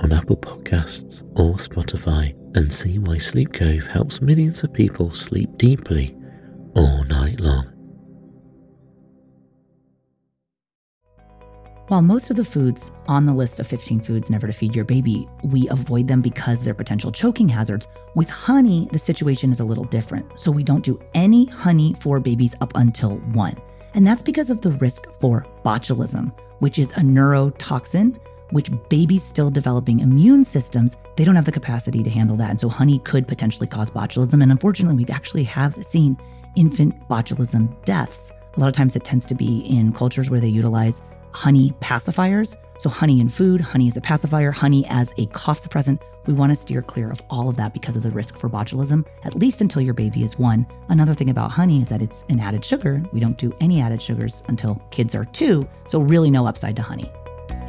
on Apple Podcasts or Spotify and see why Sleep Cove helps millions of people sleep deeply all night long. While most of the foods on the list of 15 foods never to feed your baby, we avoid them because they're potential choking hazards. With honey, the situation is a little different. So we don't do any honey for babies up until one. And that's because of the risk for botulism, which is a neurotoxin which babies still developing immune systems, they don't have the capacity to handle that. And so honey could potentially cause botulism. And unfortunately, we actually have seen infant botulism deaths. A lot of times it tends to be in cultures where they utilize honey pacifiers. So, honey in food, honey as a pacifier, honey as a cough suppressant. We want to steer clear of all of that because of the risk for botulism, at least until your baby is one. Another thing about honey is that it's an added sugar. We don't do any added sugars until kids are two. So, really, no upside to honey.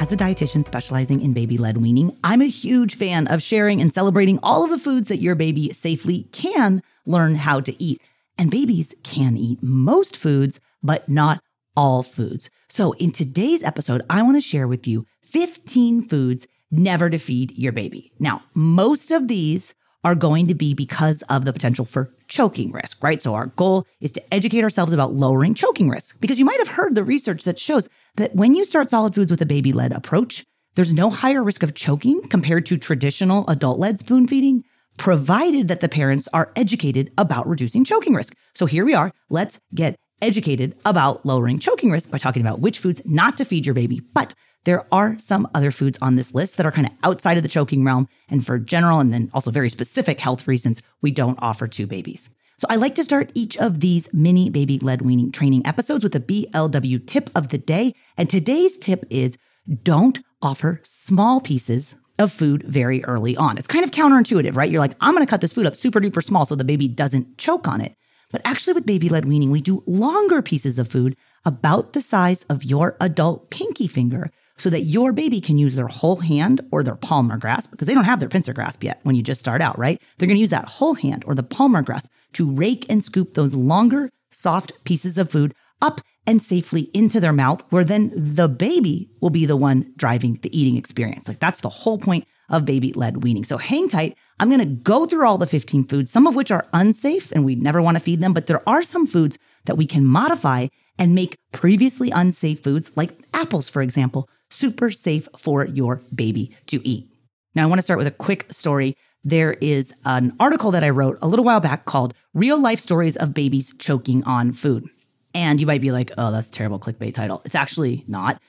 As a dietitian specializing in baby led weaning, I'm a huge fan of sharing and celebrating all of the foods that your baby safely can learn how to eat. And babies can eat most foods, but not all foods. So in today's episode, I want to share with you 15 foods never to feed your baby. Now, most of these are going to be because of the potential for choking risk, right? So our goal is to educate ourselves about lowering choking risk because you might have heard the research that shows that when you start solid foods with a baby led approach, there's no higher risk of choking compared to traditional adult led spoon feeding, provided that the parents are educated about reducing choking risk. So here we are. Let's get educated about lowering choking risk by talking about which foods not to feed your baby. But there are some other foods on this list that are kind of outside of the choking realm. And for general and then also very specific health reasons, we don't offer to babies. So I like to start each of these mini baby led weaning training episodes with a BLW tip of the day. And today's tip is don't offer small pieces of food very early on. It's kind of counterintuitive, right? You're like, I'm going to cut this food up super duper small so the baby doesn't choke on it. But actually, with baby led weaning, we do longer pieces of food about the size of your adult pinky finger so that your baby can use their whole hand or their palmar grasp because they don't have their pincer grasp yet when you just start out, right? They're going to use that whole hand or the palmar grasp to rake and scoop those longer, soft pieces of food up and safely into their mouth, where then the baby will be the one driving the eating experience. Like that's the whole point of baby led weaning. So hang tight. I'm going to go through all the 15 foods, some of which are unsafe and we never want to feed them, but there are some foods that we can modify and make previously unsafe foods like apples, for example, super safe for your baby to eat. Now, I want to start with a quick story. There is an article that I wrote a little while back called Real Life Stories of Babies Choking on Food. And you might be like, oh, that's terrible clickbait title. It's actually not.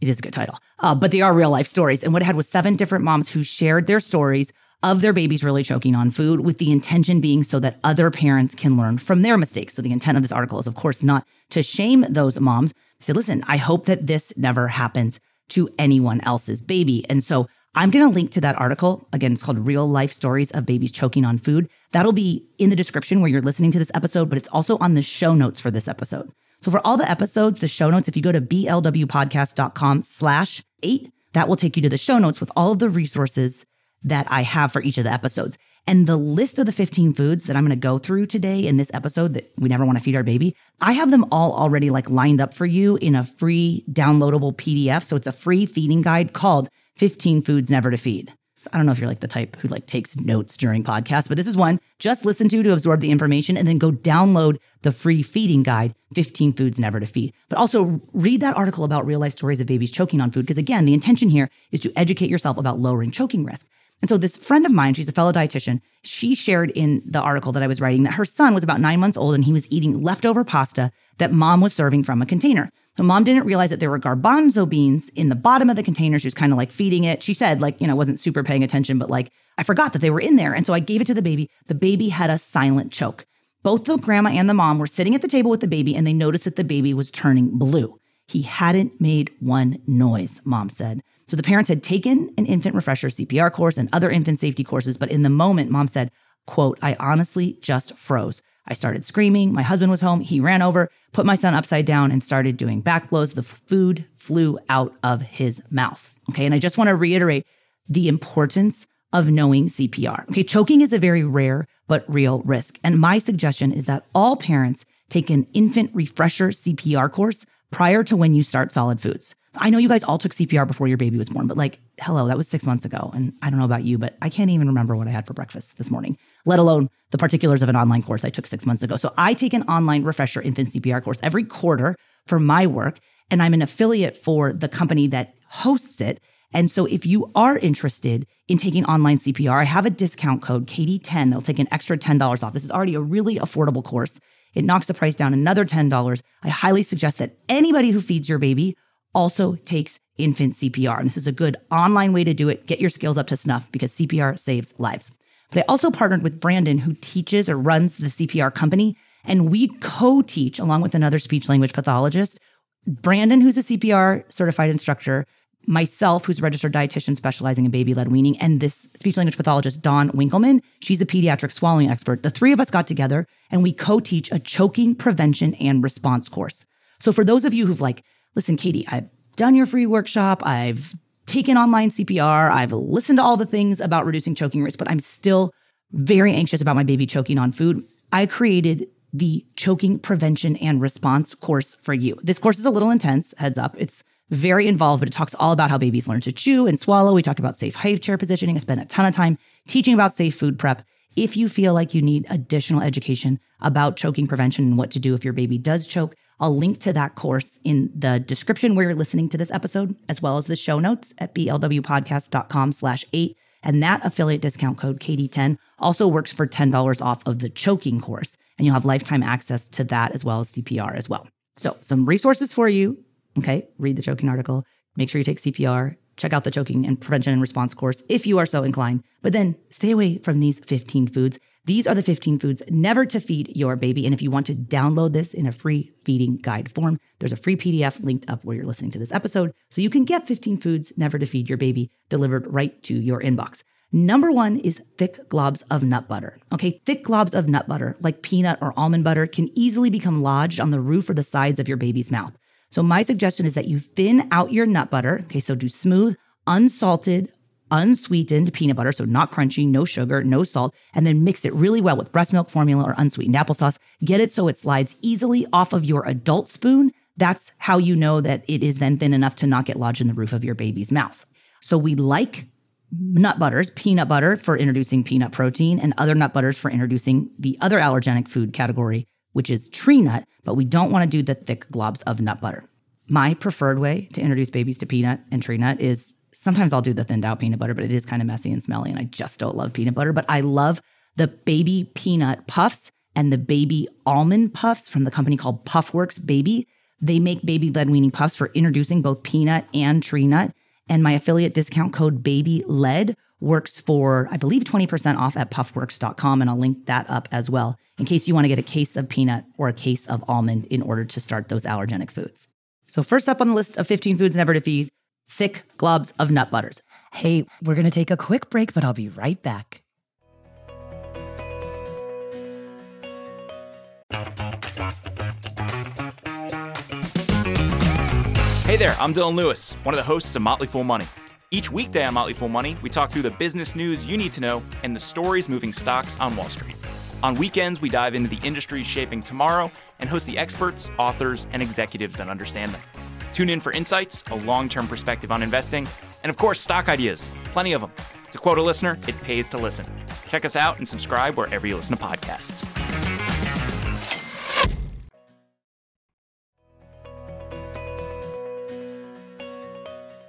It is a good title, uh, but they are real life stories. And what it had was seven different moms who shared their stories of their babies really choking on food, with the intention being so that other parents can learn from their mistakes. So the intent of this article is, of course, not to shame those moms. I said, listen, I hope that this never happens to anyone else's baby. And so I'm going to link to that article. Again, it's called Real Life Stories of Babies Choking on Food. That'll be in the description where you're listening to this episode, but it's also on the show notes for this episode. So for all the episodes, the show notes, if you go to blwpodcast.com slash eight, that will take you to the show notes with all of the resources that I have for each of the episodes. And the list of the 15 foods that I'm going to go through today in this episode that we never want to feed our baby, I have them all already like lined up for you in a free downloadable PDF. So it's a free feeding guide called 15 Foods Never to Feed. I don't know if you're like the type who like takes notes during podcasts, but this is one just listen to to absorb the information and then go download the free feeding guide, 15 Foods Never to Feed. But also read that article about real life stories of babies choking on food. Because again, the intention here is to educate yourself about lowering choking risk. And so this friend of mine, she's a fellow dietitian, she shared in the article that I was writing that her son was about nine months old and he was eating leftover pasta that mom was serving from a container. So mom didn't realize that there were garbanzo beans in the bottom of the container. She was kind of like feeding it. She said, like, you know, wasn't super paying attention, but like, I forgot that they were in there. And so I gave it to the baby. The baby had a silent choke. Both the grandma and the mom were sitting at the table with the baby and they noticed that the baby was turning blue. He hadn't made one noise, mom said. So the parents had taken an infant refresher CPR course and other infant safety courses, but in the moment, mom said, quote, I honestly just froze. I started screaming. My husband was home. He ran over, put my son upside down, and started doing back blows. The food flew out of his mouth. Okay. And I just want to reiterate the importance of knowing CPR. Okay. Choking is a very rare but real risk. And my suggestion is that all parents take an infant refresher CPR course prior to when you start solid foods. I know you guys all took CPR before your baby was born, but like, hello, that was six months ago. And I don't know about you, but I can't even remember what I had for breakfast this morning, let alone the particulars of an online course I took six months ago. So I take an online refresher infant CPR course every quarter for my work, and I'm an affiliate for the company that hosts it. And so if you are interested in taking online CPR, I have a discount code KATIE10 that'll take an extra $10 off. This is already a really affordable course. It knocks the price down another $10. I highly suggest that anybody who feeds your baby also takes infant CPR. And this is a good online way to do it. Get your skills up to snuff because CPR saves lives. But I also partnered with Brandon, who teaches or runs the CPR company. And we co teach along with another speech language pathologist. Brandon, who's a CPR certified instructor, myself, who's a registered dietitian specializing in baby led weaning, and this speech language pathologist, Dawn Winkelmann. She's a pediatric swallowing expert. The three of us got together and we co teach a choking prevention and response course. So for those of you who've like listen, Katie, I've done your free workshop. I've taken online CPR. I've listened to all the things about reducing choking risk, but I'm still very anxious about my baby choking on food. I created the choking prevention and response course for you. This course is a little intense, heads up. It's very involved, but it talks all about how babies learn to chew and swallow. We talk about safe high chair positioning. I spent a ton of time teaching about safe food prep. If you feel like you need additional education about choking prevention and what to do if your baby does choke, I'll link to that course in the description where you're listening to this episode, as well as the show notes at blwpodcast.com slash eight. And that affiliate discount code KATIE10 also works for $10 off of the choking course. And you'll have lifetime access to that as well as CPR as well. So some resources for you. Okay. Read the choking article. Make sure you take CPR. Check out the choking and prevention and response course if you are so inclined. But then stay away from these 15 foods these are the 15 foods never to feed your baby. And if you want to download this in a free feeding guide form, there's a free PDF linked up where you're listening to this episode. So you can get 15 foods never to feed your baby delivered right to your inbox. Number one is thick globs of nut butter. Okay, thick globs of nut butter, like peanut or almond butter, can easily become lodged on the roof or the sides of your baby's mouth. So my suggestion is that you thin out your nut butter. Okay, so do smooth, unsalted, unsweetened peanut butter, so not crunchy, no sugar, no salt, and then mix it really well with breast milk formula or unsweetened applesauce. Get it so it slides easily off of your adult spoon. That's how you know that it is then thin enough to not get lodged in the roof of your baby's mouth. So we like nut butters, peanut butter for introducing peanut protein, and other nut butters for introducing the other allergenic food category, which is tree nut, but we don't want to do the thick globs of nut butter. My preferred way to introduce babies to peanut and tree nut is sometimes I'll do the thinned out peanut butter, but it is kind of messy and smelly. And I just don't love peanut butter. But I love the baby peanut puffs and the baby almond puffs from the company called Puffworks Baby. They make baby led weaning puffs for introducing both peanut and tree nut. And my affiliate discount code baby led works for, I believe, 20% off at puffworks.com. And I'll link that up as well in case you want to get a case of peanut or a case of almond in order to start those allergenic foods. So, first up on the list of 15 foods never to feed thick globs of nut butters. Hey, we're going to take a quick break, but I'll be right back. Hey there, I'm Dylan Lewis, one of the hosts of Motley Fool Money. Each weekday on Motley Fool Money, we talk through the business news you need to know and the stories moving stocks on Wall Street. On weekends, we dive into the industries shaping tomorrow and host the experts, authors, and executives that understand them. Tune in for insights, a long term perspective on investing, and of course, stock ideas. Plenty of them. To quote a listener, it pays to listen. Check us out and subscribe wherever you listen to podcasts.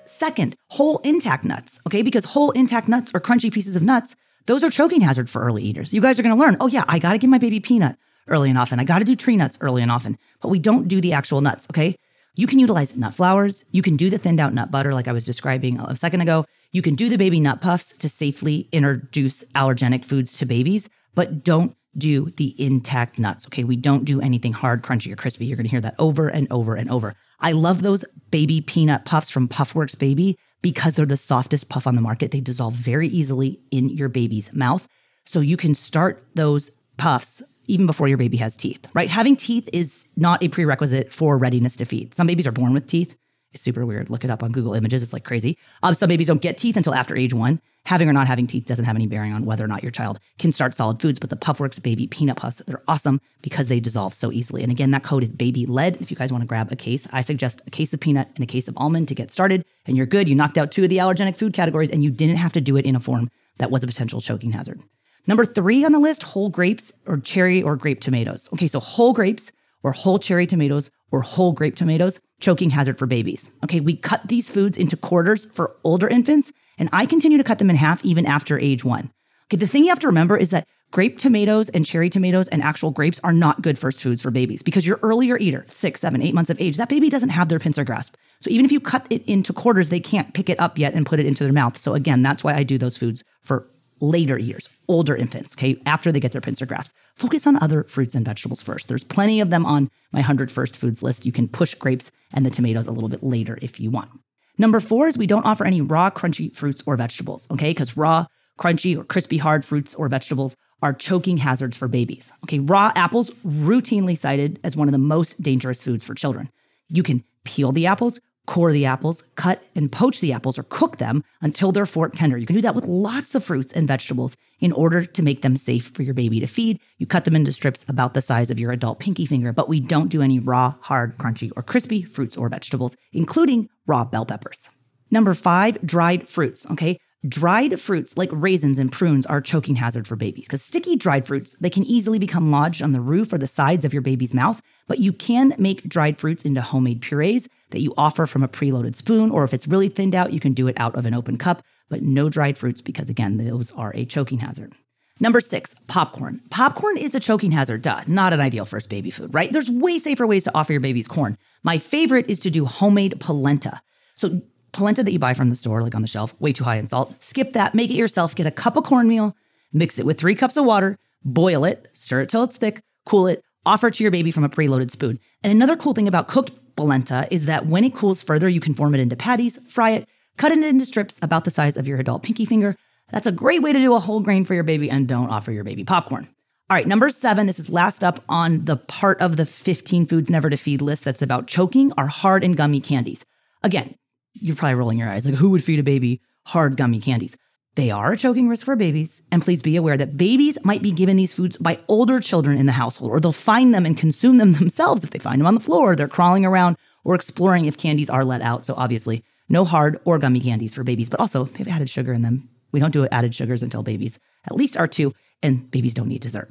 Second, whole intact nuts, okay? Because whole intact nuts or crunchy pieces of nuts, those are choking hazard for early eaters. You guys are gonna learn, oh yeah, I gotta give my baby peanut early and often. I gotta do tree nuts early and often, but we don't do the actual nuts, okay? You can utilize nut flours. You can do the thinned out nut butter, like I was describing a second ago. You can do the baby nut puffs to safely introduce allergenic foods to babies, but don't do the intact nuts. Okay. We don't do anything hard, crunchy, or crispy. You're going to hear that over and over and over. I love those baby peanut puffs from Puffworks Baby because they're the softest puff on the market. They dissolve very easily in your baby's mouth. So you can start those puffs even before your baby has teeth, right? Having teeth is not a prerequisite for readiness to feed. Some babies are born with teeth. It's super weird. Look it up on Google Images. It's like crazy. Um, some babies don't get teeth until after age one. Having or not having teeth doesn't have any bearing on whether or not your child can start solid foods. But the Puffworks baby peanut puffs, they're awesome because they dissolve so easily. And again, that code is baby led. If you guys want to grab a case, I suggest a case of peanut and a case of almond to get started. And you're good. You knocked out two of the allergenic food categories and you didn't have to do it in a form that was a potential choking hazard. Number three on the list, whole grapes or cherry or grape tomatoes. Okay, so whole grapes or whole cherry tomatoes or whole grape tomatoes, choking hazard for babies. Okay, we cut these foods into quarters for older infants, and I continue to cut them in half even after age one. Okay, the thing you have to remember is that grape tomatoes and cherry tomatoes and actual grapes are not good first foods for babies because your earlier eater, six, seven, eight months of age, that baby doesn't have their pincer grasp. So even if you cut it into quarters, they can't pick it up yet and put it into their mouth. So again, that's why I do those foods for later years, older infants, okay, after they get their pincer grasp. Focus on other fruits and vegetables first. There's plenty of them on my 100 first foods list. You can push grapes and the tomatoes a little bit later if you want. Number four is we don't offer any raw, crunchy fruits or vegetables, okay, because raw, crunchy, or crispy, hard fruits or vegetables are choking hazards for babies. Okay, raw apples routinely cited as one of the most dangerous foods for children. You can peel the apples, core the apples, cut and poach the apples or cook them until they're fork tender. You can do that with lots of fruits and vegetables in order to make them safe for your baby to feed. You cut them into strips about the size of your adult pinky finger, but we don't do any raw, hard, crunchy, or crispy fruits or vegetables, including raw bell peppers. Number five, dried fruits. Okay. Dried fruits like raisins and prunes are choking hazard for babies because sticky dried fruits, they can easily become lodged on the roof or the sides of your baby's mouth, but you can make dried fruits into homemade purees that you offer from a preloaded spoon, or if it's really thinned out, you can do it out of an open cup, but no dried fruits because again, those are a choking hazard. Number six, popcorn. Popcorn is a choking hazard, duh, not an ideal first baby food, right? There's way safer ways to offer your babies corn. My favorite is to do homemade polenta. So polenta that you buy from the store, like on the shelf, way too high in salt. Skip that, make it yourself. Get a cup of cornmeal, mix it with three cups of water, boil it, stir it till it's thick, cool it, offer it to your baby from a preloaded spoon. And another cool thing about cooked polenta is that when it cools further, you can form it into patties, fry it, cut it into strips about the size of your adult pinky finger. That's a great way to do a whole grain for your baby and don't offer your baby popcorn. All right, number seven, this is last up on the part of the 15 foods never to feed list that's about choking are hard and gummy candies. Again, you're probably rolling your eyes like, who would feed a baby hard gummy candies? They are a choking risk for babies. And please be aware that babies might be given these foods by older children in the household, or they'll find them and consume them themselves if they find them on the floor, they're crawling around or exploring if candies are let out. So obviously, no hard or gummy candies for babies, but also they have added sugar in them. We don't do added sugars until babies at least are two, and babies don't need dessert.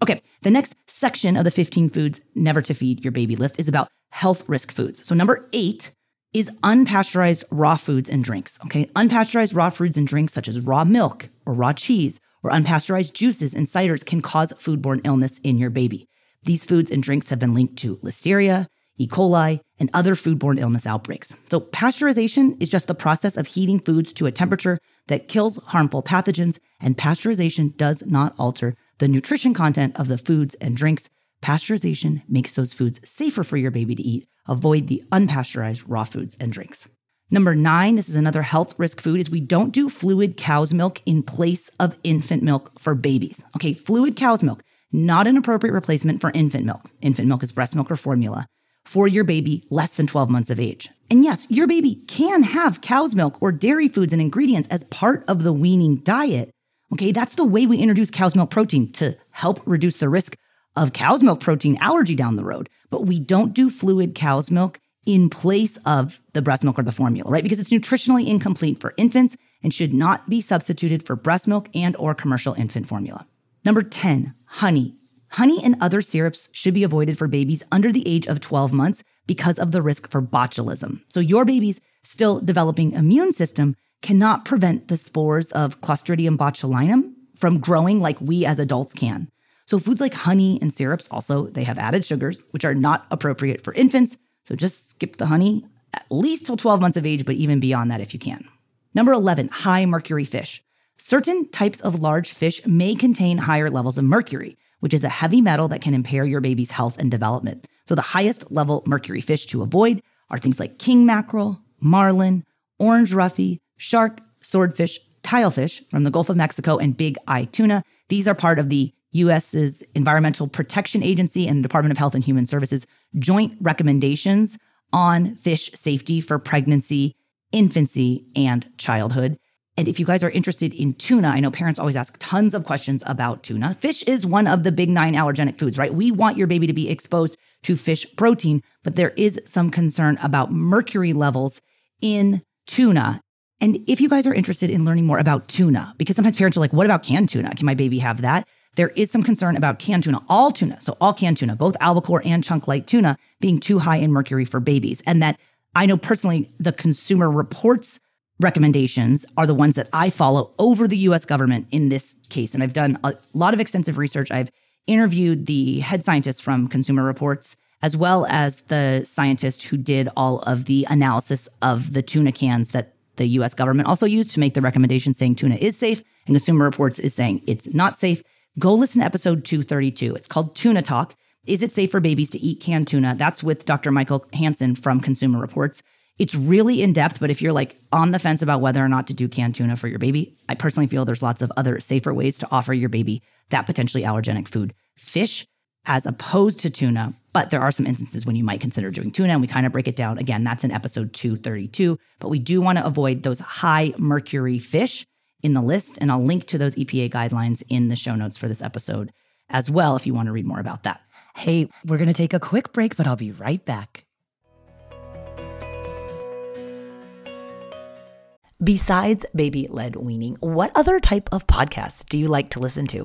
Okay, the next section of the 15 foods never to feed your baby list is about health risk foods. So number eight is unpasteurized raw foods and drinks. Okay. Unpasteurized raw foods and drinks such as raw milk or raw cheese or unpasteurized juices and ciders can cause foodborne illness in your baby. These foods and drinks have been linked to listeria, E. coli, and other foodborne illness outbreaks. So, pasteurization is just the process of heating foods to a temperature that kills harmful pathogens, and pasteurization does not alter the nutrition content of the foods and drinks. Pasteurization makes those foods safer for your baby to eat avoid the unpasteurized raw foods and drinks. Number nine, this is another health risk food, is we don't do fluid cow's milk in place of infant milk for babies. Okay, fluid cow's milk, not an appropriate replacement for infant milk. Infant milk is breast milk or formula. for your baby less than 12 months of age. And yes, your baby can have cow's milk or dairy foods and ingredients as part of the weaning diet. Okay, that's the way we introduce cow's milk protein to help reduce the risk of cow's milk protein allergy down the road. But we don't do fluid cow's milk in place of the breast milk or the formula, right? Because it's nutritionally incomplete for infants and should not be substituted for breast milk and or commercial infant formula. Number 10, honey. Honey and other syrups should be avoided for babies under the age of 12 months because of the risk for botulism. So your baby's still developing immune system cannot prevent the spores of Clostridium botulinum from growing like we as adults can. So foods like honey and syrups also they have added sugars which are not appropriate for infants. So just skip the honey at least till 12 months of age but even beyond that if you can. Number 11, high mercury fish. Certain types of large fish may contain higher levels of mercury which is a heavy metal that can impair your baby's health and development. So the highest level mercury fish to avoid are things like king mackerel, marlin, orange roughy, shark, swordfish, tilefish from the Gulf of Mexico, and big eye tuna. These are part of the US's Environmental Protection Agency and the Department of Health and Human Services joint recommendations on fish safety for pregnancy, infancy, and childhood. And if you guys are interested in tuna, I know parents always ask tons of questions about tuna. Fish is one of the big nine allergenic foods, right? We want your baby to be exposed to fish protein, but there is some concern about mercury levels in tuna. And if you guys are interested in learning more about tuna, because sometimes parents are like, what about canned tuna? Can my baby have that? There is some concern about canned tuna, all tuna. So all canned tuna, both albacore and chunk light tuna being too high in mercury for babies. And that I know personally the consumer reports recommendations are the ones that I follow over the US government in this case. And I've done a lot of extensive research. I've interviewed the head scientists from Consumer Reports, as well as the scientist who did all of the analysis of the tuna cans that the US government also used to make the recommendation saying tuna is safe, and Consumer Reports is saying it's not safe. Go listen to episode 232. It's called Tuna Talk. Is it safe for babies to eat canned tuna? That's with Dr. Michael Hansen from Consumer Reports. It's really in depth, but if you're like on the fence about whether or not to do canned tuna for your baby, I personally feel there's lots of other safer ways to offer your baby that potentially allergenic food. Fish as opposed to tuna, but there are some instances when you might consider doing tuna, and we kind of break it down. Again, that's in episode 232, but we do want to avoid those high mercury fish in the list, and I'll link to those EPA guidelines in the show notes for this episode as well if you want to read more about that. Hey, we're going to take a quick break, but I'll be right back. Besides baby led weaning, what other type of podcasts do you like to listen to?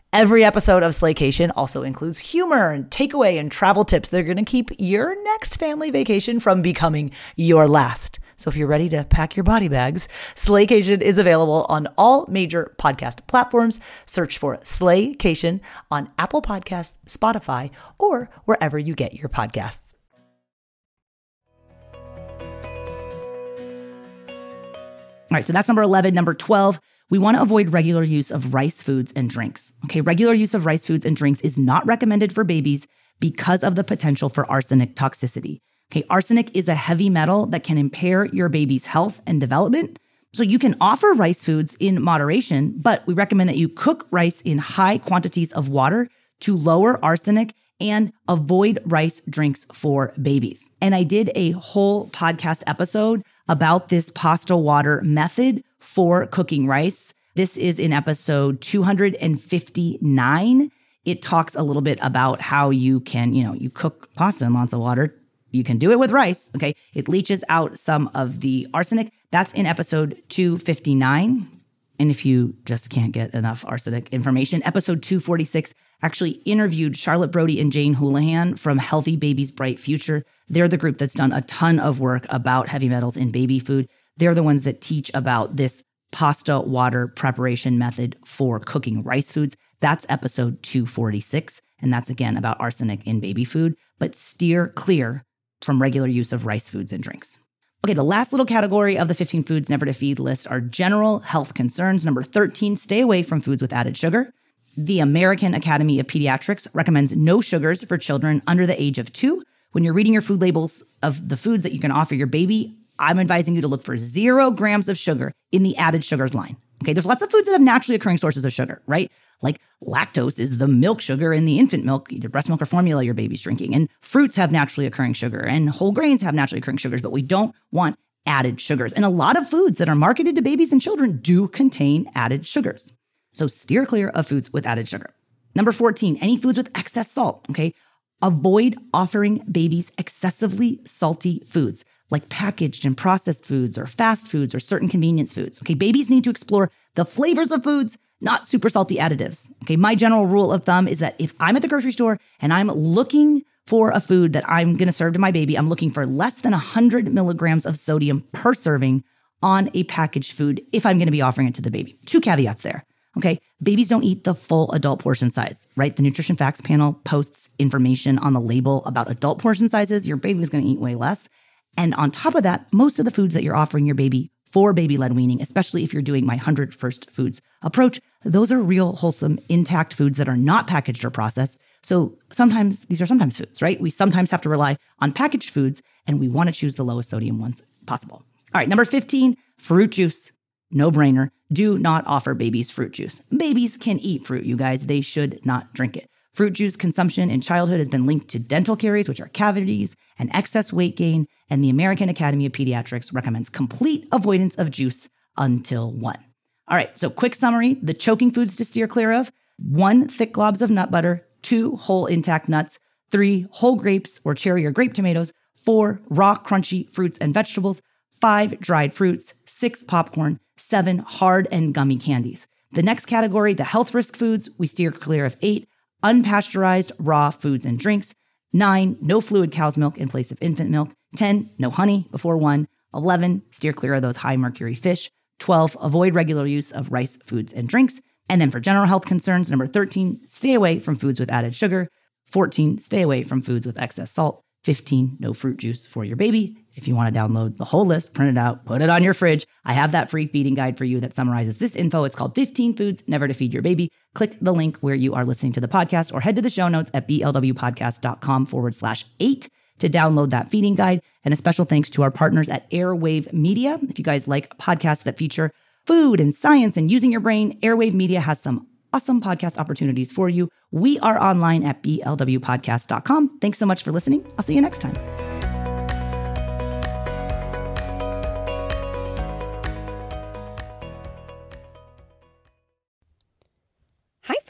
Every episode of Slaycation also includes humor and takeaway and travel tips that are going to keep your next family vacation from becoming your last. So if you're ready to pack your body bags, Slaycation is available on all major podcast platforms. Search for Slaycation on Apple Podcasts, Spotify, or wherever you get your podcasts. All right, so that's number 11. Number 12, we want to avoid regular use of rice foods and drinks. Okay, regular use of rice foods and drinks is not recommended for babies because of the potential for arsenic toxicity. Okay, arsenic is a heavy metal that can impair your baby's health and development. So you can offer rice foods in moderation, but we recommend that you cook rice in high quantities of water to lower arsenic and avoid rice drinks for babies. And I did a whole podcast episode about this pasta water method for cooking rice. This is in episode 259. It talks a little bit about how you can, you know, you cook pasta in lots of water You can do it with rice. Okay. It leaches out some of the arsenic. That's in episode 259. And if you just can't get enough arsenic information, episode 246 actually interviewed Charlotte Brody and Jane Houlihan from Healthy Babies Bright Future. They're the group that's done a ton of work about heavy metals in baby food. They're the ones that teach about this pasta water preparation method for cooking rice foods. That's episode 246. And that's again about arsenic in baby food, but steer clear from regular use of rice foods and drinks. Okay, the last little category of the 15 foods never to feed list are general health concerns. Number 13, stay away from foods with added sugar. The American Academy of Pediatrics recommends no sugars for children under the age of two. When you're reading your food labels of the foods that you can offer your baby, I'm advising you to look for zero grams of sugar in the added sugars line. Okay, there's lots of foods that have naturally occurring sources of sugar, right? Like lactose is the milk sugar in the infant milk, either breast milk or formula your baby's drinking. And fruits have naturally occurring sugar, and whole grains have naturally occurring sugars, but we don't want added sugars. And a lot of foods that are marketed to babies and children do contain added sugars. So steer clear of foods with added sugar. Number 14, any foods with excess salt, okay? Avoid offering babies excessively salty foods like packaged and processed foods or fast foods or certain convenience foods. Okay, babies need to explore the flavors of foods, not super salty additives. Okay, my general rule of thumb is that if I'm at the grocery store and I'm looking for a food that I'm going to serve to my baby, I'm looking for less than 100 milligrams of sodium per serving on a packaged food if I'm going to be offering it to the baby. Two caveats there. Okay. Babies don't eat the full adult portion size, right? The nutrition facts panel posts information on the label about adult portion sizes. Your baby is going to eat way less. And on top of that, most of the foods that you're offering your baby for baby led weaning, especially if you're doing my 100 first foods approach, those are real, wholesome, intact foods that are not packaged or processed. So sometimes these are sometimes foods, right? We sometimes have to rely on packaged foods and we want to choose the lowest sodium ones possible. All right, number 15, fruit juice. No brainer. Do not offer babies fruit juice. Babies can eat fruit, you guys. They should not drink it. Fruit juice consumption in childhood has been linked to dental caries, which are cavities, and excess weight gain, and the American Academy of Pediatrics recommends complete avoidance of juice until one. All right, so quick summary the choking foods to steer clear of one, thick globs of nut butter, two, whole intact nuts, three, whole grapes or cherry or grape tomatoes, four, raw, crunchy fruits and vegetables, five, dried fruits, six, popcorn, seven, hard and gummy candies. The next category, the health risk foods, we steer clear of eight, unpasteurized raw foods and drinks. Nine, no fluid cow's milk in place of infant milk. 10, no honey before one. 11, steer clear of those high mercury fish. 12, avoid regular use of rice foods and drinks. And then for general health concerns, number 13, stay away from foods with added sugar. 14, stay away from foods with excess salt. 15, no fruit juice for your baby. If you want to download the whole list, print it out, put it on your fridge. I have that free feeding guide for you that summarizes this info. It's called 15 Foods Never to Feed Your Baby. Click the link where you are listening to the podcast or head to the show notes at blwpodcast.com forward slash eight to download that feeding guide. And a special thanks to our partners at Airwave Media. If you guys like podcasts that feature food and science and using your brain, Airwave Media has some awesome podcast opportunities for you. We are online at blwpodcast.com. Thanks so much for listening. I'll see you next time.